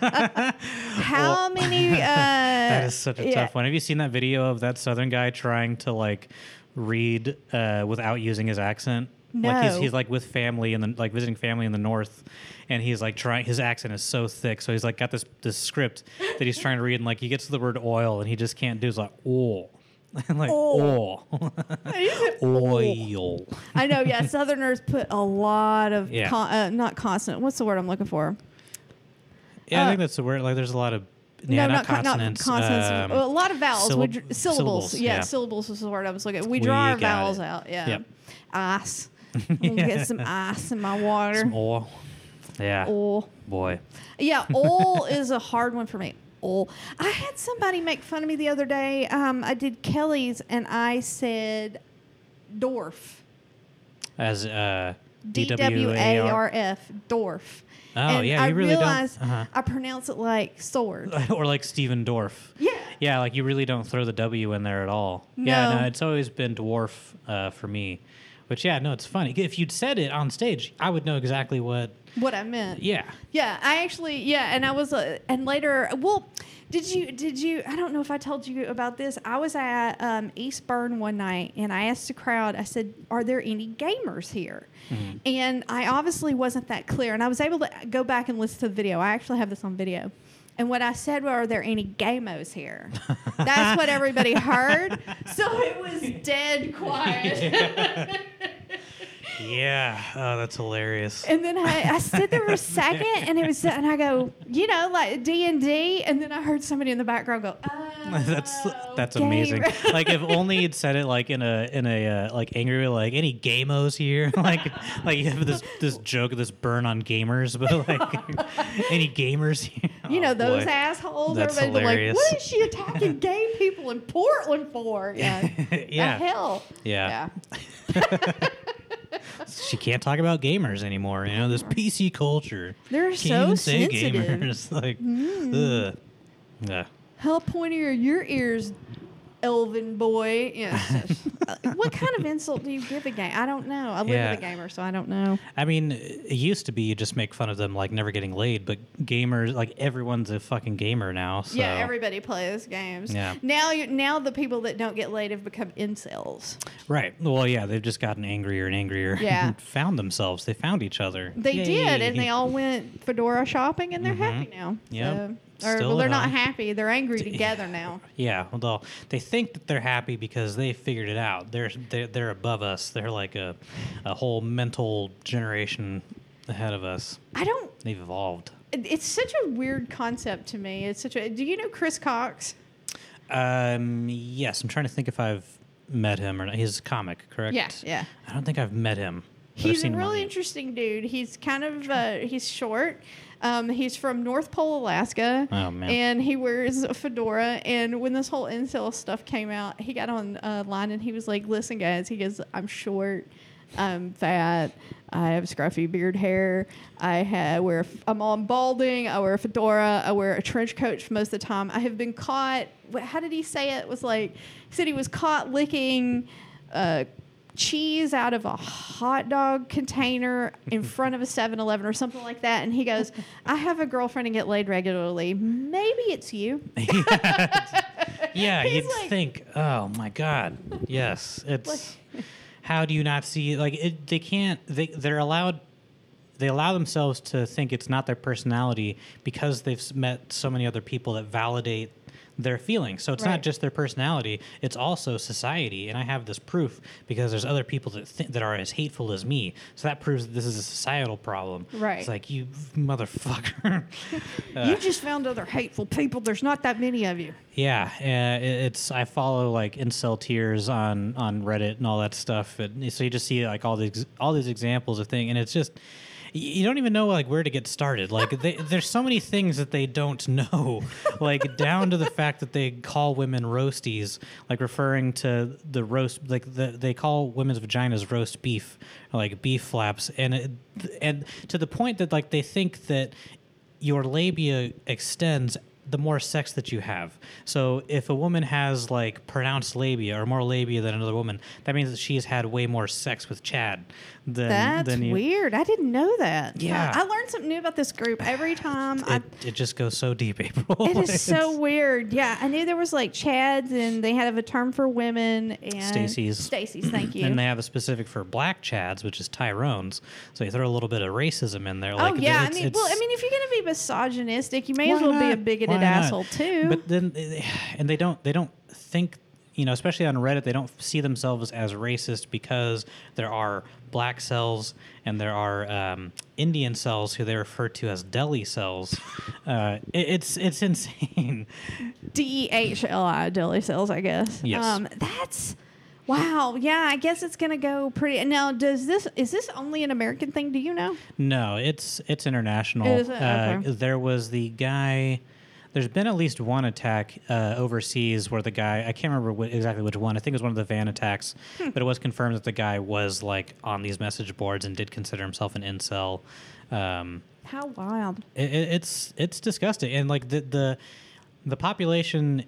How many? Uh, that is such a yeah. tough one. Have you seen that video of that southern guy trying to like read uh, without using his accent? Like he's, he's like with family and then like visiting family in the north, and he's like trying. His accent is so thick, so he's like got this this script that he's trying to read, and like he gets to the word oil, and he just can't do. It's like oh, and like Oh. oil, oil. I know. Yeah, Southerners put a lot of Yeah. con- uh, not consonant. What's the word I'm looking for? Yeah, Uh, I think that's the word. Like there's a lot of yeah, not, con- consonants. consonants. um, a lot of vowels. we syllab- syllables. syllables, Yeah, yeah. syllables was the word I was looking at. We We draw our vowels it. out. Yeah. Yep. Ice. I'm gonna get some ice in my water. some oil. Yeah, Oil. boy. Yeah, oil is a hard one for me. Oil. I had somebody make fun of me the other day. Um, I did Kelly's and I said Dorf. As uh, D W A R F. Dorf. Oh, and yeah, I you really don't- uh-huh. I pronounce it like sword. or like Stephen Dorff. Yeah. Yeah, like you really don't throw the W in there at all. Yeah, No. no, it's always been dwarf uh, for me. Which yeah, no, it's funny. If you'd said it on stage, I would know exactly what. What I meant. Yeah, Yeah, I actually yeah, and I was uh, and later well, did you did you I don't know if I told you about this. I was at um, Eastburn one night and I asked the crowd. I said, "Are there any gamers here?" And I obviously wasn't that clear, and I was able to go back and listen to the video. I actually have this on video. And what I said were, "Are there any gamos here?" That's what everybody heard. So it was dead quiet. Yeah. Oh, that's hilarious. And then I, I stood there for a second, and it was, and I go, you know, like D and D, and then I heard somebody in the background go, oh, That's that's game." amazing. like if only you'd said it like in a in a uh, like angry like any gamos here, like like you have this this joke, this burn on gamers, but like any gamers here. you know Oh, those boy. assholes. That's Everybody's like, hilarious. what is she attacking gay people in Portland for? Yeah, Yeah. The hell. Yeah. yeah. She can't talk about gamers anymore. You know this PC culture. They're Can't so sensitive. Mm. gamers. like, ugh. Yeah. How pointy are your ears, Elvin boy? Yeah. uh, what kind of insult do you give a game? I don't know. I live Yeah. with a gamer, so I don't know. I mean, it used to be you just make fun of them like never getting laid, but gamers, like everyone's a fucking gamer now. So. Yeah, everybody plays games. Yeah. Now, you now the people that don't get laid have become incels. Right. Well, yeah, they've just gotten angrier and angrier. Yeah. and found themselves. They found each other. They did, and they all went fedora shopping, and they're happy now. Yeah. So- or well, they're not happy. They're angry together now. Yeah. Well, they think that they're happy because they figured it out. They're they're, they're above us. They're like a a whole mental generation ahead of us. I don't. They've evolved. It's such a weird concept to me. It's such a. Do you know Chris Cox? Um. Yes, I'm trying to think if I've met him or not. He's a comic, correct? Yeah, yeah. I don't think I've met him. He's a seen him on really interesting dude. He's kind of uh, he's short. Um, he's from North Pole, Alaska. Oh, man. And he wears a fedora. And when this whole incel stuff came out, he got on uh, line and he was like, "Listen, guys," he goes, "I'm short, I'm fat, I have scruffy beard hair, I ha- wear I'm on balding, I wear a fedora, I wear a trench coat most of the time. I have been caught. How did he say it? it was like he said he was caught licking." Uh, cheese out of a hot dog container in front of a 7-Eleven or something like that and he goes I have a girlfriend and get laid regularly maybe it's you Yeah, you'd like- think, oh my god, yes. It's how do you not see like it, they can't they they're allowed they allow themselves to think it's not their personality because they've met so many other people that validate their feelings. So it's Right. not just their personality; it's also society. And I have this proof because there's other people that th- that are as hateful as me. So that proves that this is a societal problem. Right. It's like you motherfucker. Uh. you just found other hateful people there's not that many of you Yeah, uh, it's I follow like incel tears on on Reddit and all that stuff, and so you just see like all these all these examples of things, and it's just you don't even know like where to get started. Like they, there's so many things that they don't know, like down to the fact that they call women roasties, like referring to the roast, like the, they call women's vaginas roast beef, like beef flaps, and it, and to the point that like they think that your labia extends the more sex that you have. So if a woman has like pronounced labia or more labia than another woman, that means that she's had way more sex with Chad than that's than you. weird i didn't know that Yeah. i learned something new about this group every time i It, it just goes so deep, April. it is so weird. Yeah, I knew there was like Chads, and they had a term for women and Stacy's. Stacy's, thank you. And they have a specific for black Chads, which is Tyrones. So you throw a little bit of racism in there. Like oh yeah, I mean, well, I mean, if you're gonna be misogynistic, you may as well be a not? bigoted Not? asshole too. But then, and they don't they don't think you know, especially on Reddit, they don't see themselves as racist because there are black cells and there are um, Indian cells who they refer to as deli cells. Uh, it, it's it's insane. D E H L I deli cells, I guess. Yes. Um, that's wow. Yeah, I guess it's gonna go pretty. Now, does this is this only an American thing? Do you know? No, it's it's international. It? Uh, Okay. there was the guy. There's been at least one attack uh, overseas where the guy I can't remember wh- exactly which one. I think it was one of the van attacks, Hmm. but it was confirmed that the guy was like on these message boards and did consider himself an incel. Um, How wild. it, it- it's it's disgusting, and like the the the population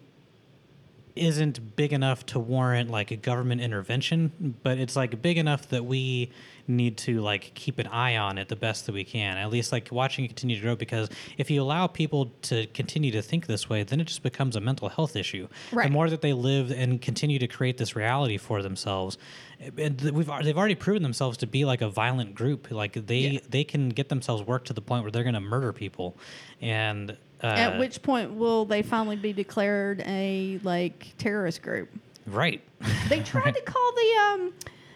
isn't big enough to warrant like a government intervention, but it's like big enough that we need to like keep an eye on it the best that we can. At least like watching it continue to grow because if you allow people to continue to think this way, then it just becomes a mental health issue. Right. The more that they live and continue to create this reality for themselves, and we've they've already proven themselves to be like a violent group. Like they Yeah. they can get themselves worked to the point where they're going to murder people, and uh, At which point will they finally be declared a like terrorist group? right. They tried to call the um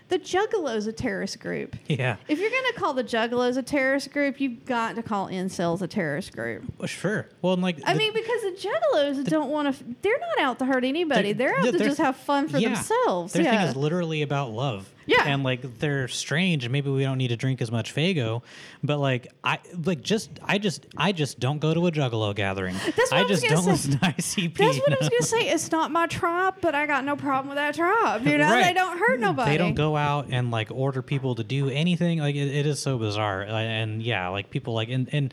The Juggalos a terrorist group. Yeah. If you're gonna call the Juggalos a terrorist group, you've got to call incels a terrorist group. Well, sure. Well, and like I the- mean, because the Juggalos don't want to. They're not out to hurt anybody. They're, out to they're- just have fun for yeah. themselves. Their yeah. thing is literally about love. Yeah. And like they're strange and maybe we don't need to drink as much Faygo, but like I like just I just I just don't go to a juggalo gathering. That's what I I was just don't say. listen to ICP. That's what I was gonna say. It's not my tribe, but I got no problem with that tribe. You know, Right. they don't hurt nobody. They don't go out and like order people to do anything. Like it, it is so bizarre. And yeah, like people like and and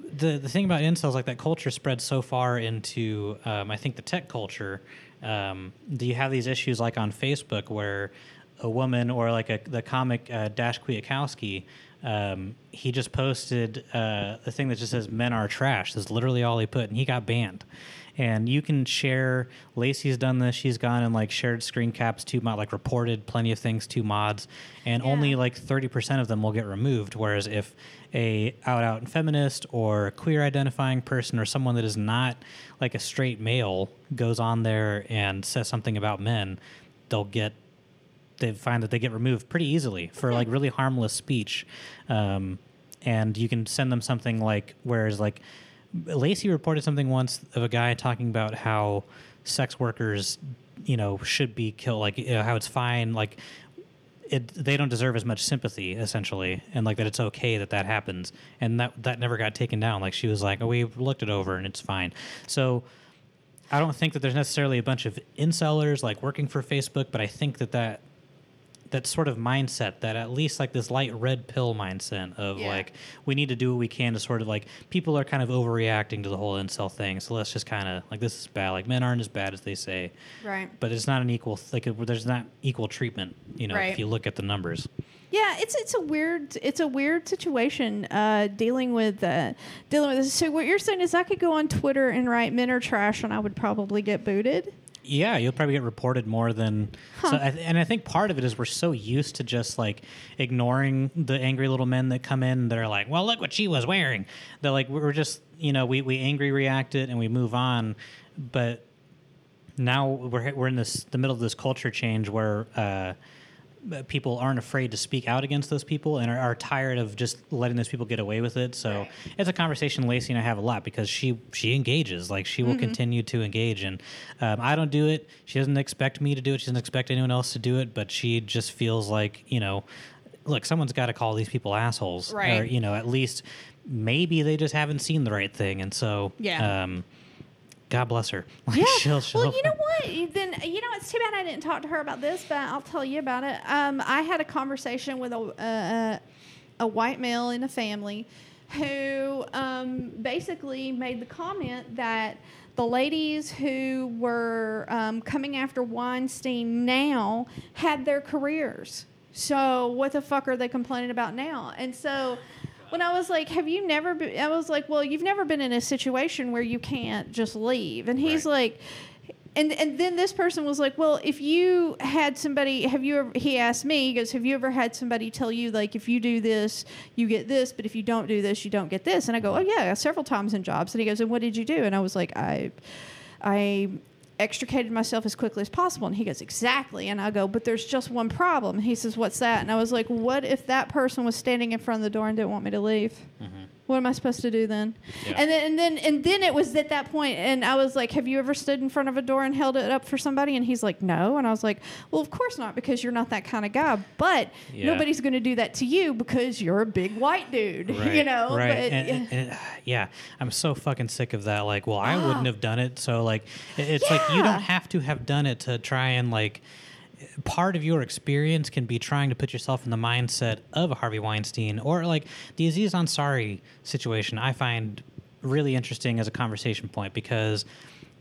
the the thing about incels like that culture spread so far into um, I think the tech culture. Um, do you have these issues like on Facebook where a woman or like a, the comic uh, Dash Kwiatkowski, um, he just posted uh, a thing that just says "Men are trash." That's literally all he put, and he got banned. And you can share. Lacey's done this. She's gone and like shared screen caps to mod, like reported plenty of things to mods, and Yeah. only like thirty percent of them will get removed. Whereas if a out out feminist or queer identifying person or someone that is not like a straight male goes on there and says something about men, they'll get they find that they get removed pretty easily for like really harmless speech. Um, and you can send them something like, whereas like Lacey reported something once of a guy talking about how sex workers, you know, should be killed, like you know, how it's fine, like it, they don't deserve as much sympathy essentially and like that it's okay that that happens. And that that never got taken down. Like she was like oh we looked it over and it's fine. So i don't think that there's necessarily a bunch of incellers like working for facebook but i think that that that sort of mindset that at least like this light red pill mindset of Yeah. like we need to do what we can to sort of like people are kind of overreacting to the whole incel thing so let's just kind of like this is bad like men aren't as bad as they say Right. but it's not an equal like there's not equal treatment you know Right. if you look at the numbers Yeah, it's it's a weird it's a weird situation uh, dealing with uh, dealing with this. So what you're saying is I could go on Twitter and write men are trash and I would probably get booted. Yeah you'll probably get reported more than so I, and i think part of it is we're so used to just like ignoring the angry little men that come in that are like well look what she was wearing. They're like we're just you know we, we angry react it and we move on but now we're we're in this the middle of this culture change where uh, people aren't afraid to speak out against those people and are, are tired of just letting those people get away with it. So it's a conversation Lacey and I have a lot because she she engages like she will continue to engage and um, I don't do it. She doesn't expect me to do it. She doesn't expect anyone else to do it. But she just feels like you know, look, someone's got to call these people assholes, or you know, at least maybe they just haven't seen the right thing, and so Yeah. Um, God bless her. Like, Yeah. she'll- she'll- well, you know what? Then you know it's too bad I didn't talk to her about this, but I'll tell you about it. Um, I had a conversation with a uh, a white male in a family who um, basically made the comment that the ladies who were um, coming after Weinstein now had their careers. So what the fuck are they complaining about now? And so when I was like, "Have you never?" Been, I was like, "Well, you've never been in a situation where you can't just leave." And he's Right. like, and and then this person was like, "Well, if you had somebody, have you ever?" He asked me, he goes, "Have you ever had somebody tell you like, if you do this, you get this, but if you don't do this, you don't get this?" And I go, "Oh yeah, several times in jobs." And he goes, "And what did you do?" And I was like, "I, I." extricated myself as quickly as possible. And he goes exactly. And i go but there's just one problem. He says what's that? And i was like what if that person was standing in front of the door and didn't want me to leave mm-hmm. What am i supposed to do then? Yeah. and then and then and then it was at that point and i was like have you ever stood in front of a door and held it up for somebody? And he's like no. And i was like well of course not because you're not that kind of guy but Yeah. nobody's going to do that to you because you're a big white dude Right, you know? right. But and, and- and, yeah i'm so fucking sick of that like well i wouldn't have done it so like it- it's like you don't have to have done it to try and like part of your experience can be trying to put yourself in the mindset of a harvey weinstein or like the aziz ansari situation i find really interesting as a conversation point because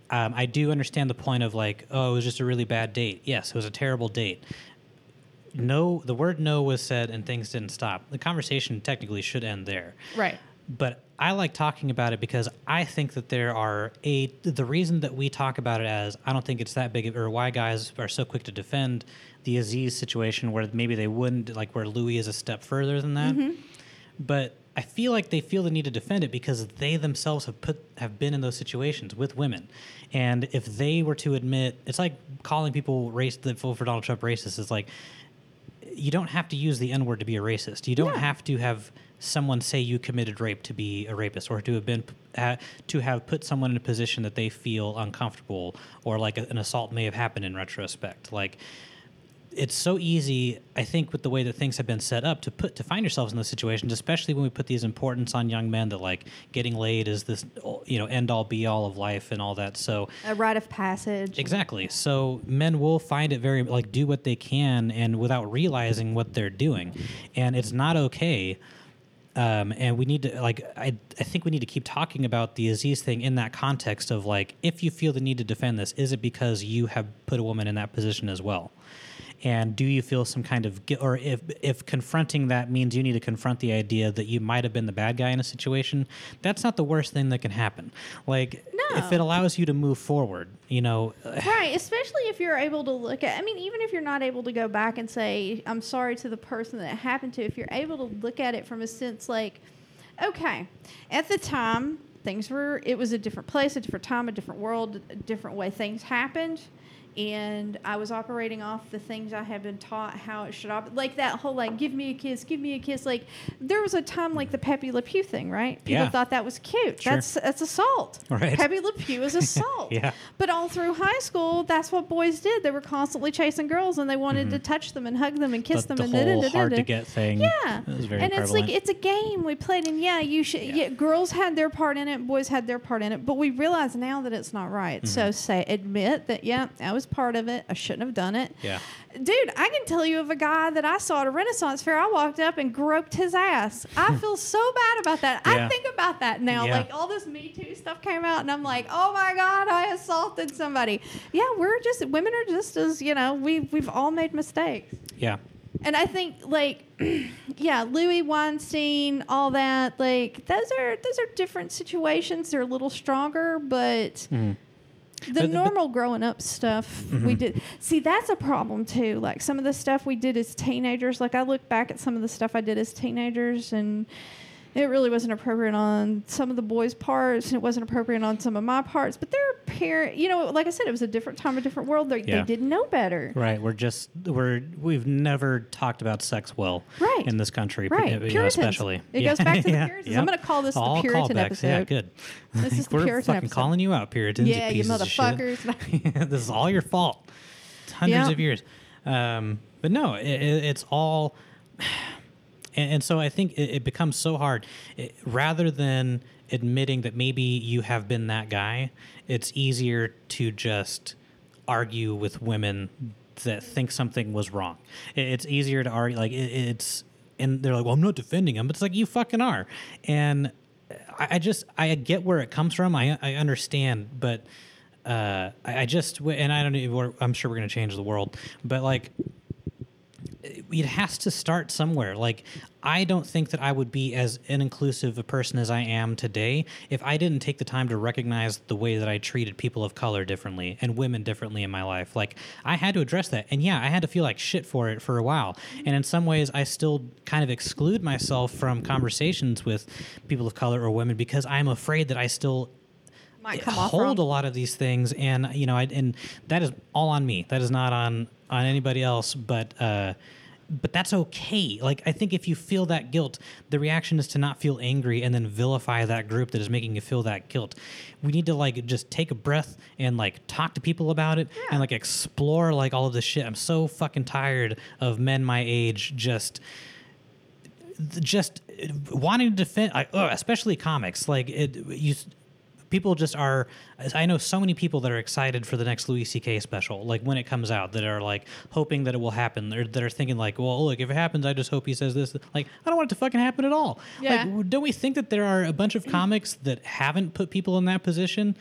um, i do understand the point of like oh it was just a really bad date. Yes it was a terrible date. No the word no was said and things didn't stop. The conversation technically should end there. Right. But I like talking about it because I think that there are a the reason that we talk about it as I don't think it's that big of, or why guys are so quick to defend the Aziz situation where maybe they wouldn't like where Louis is a step further than that. Mm-hmm. But I feel like they feel the need to defend it because they themselves have put have been in those situations with women, and if they were to admit, it's like calling people race that vote for Donald Trump racist. It's like you don't have to use the N word to be a racist. You don't Yeah. have to have someone say you committed rape to be a rapist, or to have been to have put someone in a position that they feel uncomfortable, or like an assault may have happened in retrospect. Like it's so easy, I think, with the way that things have been set up to put to find yourselves in those situations, especially when we put these importance on young men that like getting laid is this you know end all be all of life and all that. So A rite of passage. Exactly. So men will find it very like do what they can and without realizing what they're doing, and it's not okay. Um, and we need to like I, I think we need to keep talking about the Aziz thing in that context of like if you feel the need to defend this, is it because you have put a woman in that position as well? And do you feel some kind of guilt, or if if confronting that means you need to confront the idea that you might have been the bad guy in a situation, that's not the worst thing that can happen. Like if it allows you to move forward, you know, Right, especially if you're able to look at I mean even if you're not able to go back and say I'm sorry to the person that it happened to if you're able to look at it from a sense like okay, at the time things were it was a different place, a different time, a different world, a different way things happened. And I was operating off the things I had been taught how it should operate. Like that whole like, give me a kiss, give me a kiss. Like there was a time like the Pepe Le Pew thing, right? People Yeah. thought that was cute. Sure. That's that's assault. Right. Pepe Le Pew is assault. Yeah. But all through high school, that's what boys did. They were constantly chasing girls, and they wanted to touch them and hug them and kiss the, them. the and whole da-da-da-da-da. hard to get thing. Yeah, it was very and it's like it's a game we played, and yeah, you should. Yeah. girls had their part in it, boys had their part in it, but we realize now that it's not right. Mm-hmm. So say admit that yeah, I was part of it. I shouldn't have done it. Yeah. dude, I can tell you of a guy that I saw at a Renaissance fair. I walked up and groped his ass. I feel so bad about that. I think about that now. Yeah. Like all this Me Too stuff came out, and I'm like, oh my god, I assaulted somebody. Yeah, we're just women are just as you know we we've all made mistakes. yeah. And I think like yeah, Louis Weinstein, all that, like those are those are different situations. They're a little stronger, but mm-hmm. The Mm-hmm. But- but- normal growing up stuff we did. See, that's a problem too. Like some of the stuff we did as teenagers, like I look back at some of the stuff I did as teenagers and it really wasn't appropriate on some of the boys' parts, and it wasn't appropriate on some of my parts. But they're parent, you know, like I said, it was a different time, a different world. They, Yeah. they didn't know better. Right. We're just we're we've never talked about sex well Right. in this country, Right. you Puritans. especially. It goes back to the Puritans. I'm gonna call this the All Puritan callbacks. Yeah, good. This is the we're Puritan fucking episode. calling you out, Puritans. Yeah, you shit. motherfuckers. this is all your fault. It's hundreds Yeah. of years. Um, but no, it, it, it's all. And, and so I think it, it becomes so hard. It, rather than admitting that maybe you have been that guy, it's easier to just argue with women that think something was wrong. It, it's easier to argue, like, it, it's, and they're like, well, I'm not defending him. It's like, you fucking are. And I, I just, I get where it comes from. I, I understand, but uh, I, just, and I don't know, I'm sure we're to change the world, but like, it has to start somewhere. Like, I don't think that I would be as inclusive a person as I am today if I didn't take the time to recognize the way that I treated people of color differently and women differently in my life. Like, I had to address that. And yeah, I had to feel like shit for it for a while. And in some ways, I still kind of exclude myself from conversations with people of color or women because I'm afraid that I still hold a lot of these things and you know I, and that is all on me that is not on on anybody else but uh but that's okay. Like i think if you feel that guilt the reaction is to not feel angry and then vilify that group that is making you feel that guilt. We need to like just take a breath and like talk to people about it and like explore like all of this shit. I'm so fucking tired of men my age just just wanting to defend, like, oh, especially comics. Like it, you, people just are. I know so many people that are excited for the next Louis C.K. special, like when it comes out, that are like hoping that it will happen. Or that are thinking like, well, look, if it happens, I just hope he says this. Like, I don't want it to fucking happen at all. Yeah. Like, don't we think that there are a bunch of comics that haven't put people in that position?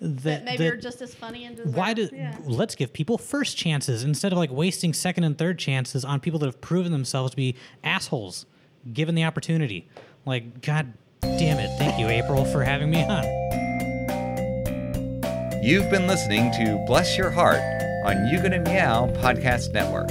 That, that maybe that- are just as funny and deserve. why do yeah. let's give people first chances instead of like wasting second and third chances on people that have proven themselves to be assholes given the opportunity like god damn it thank you april for having me on You've been listening to Bless Your Heart on You Gonna Meow Podcast Network.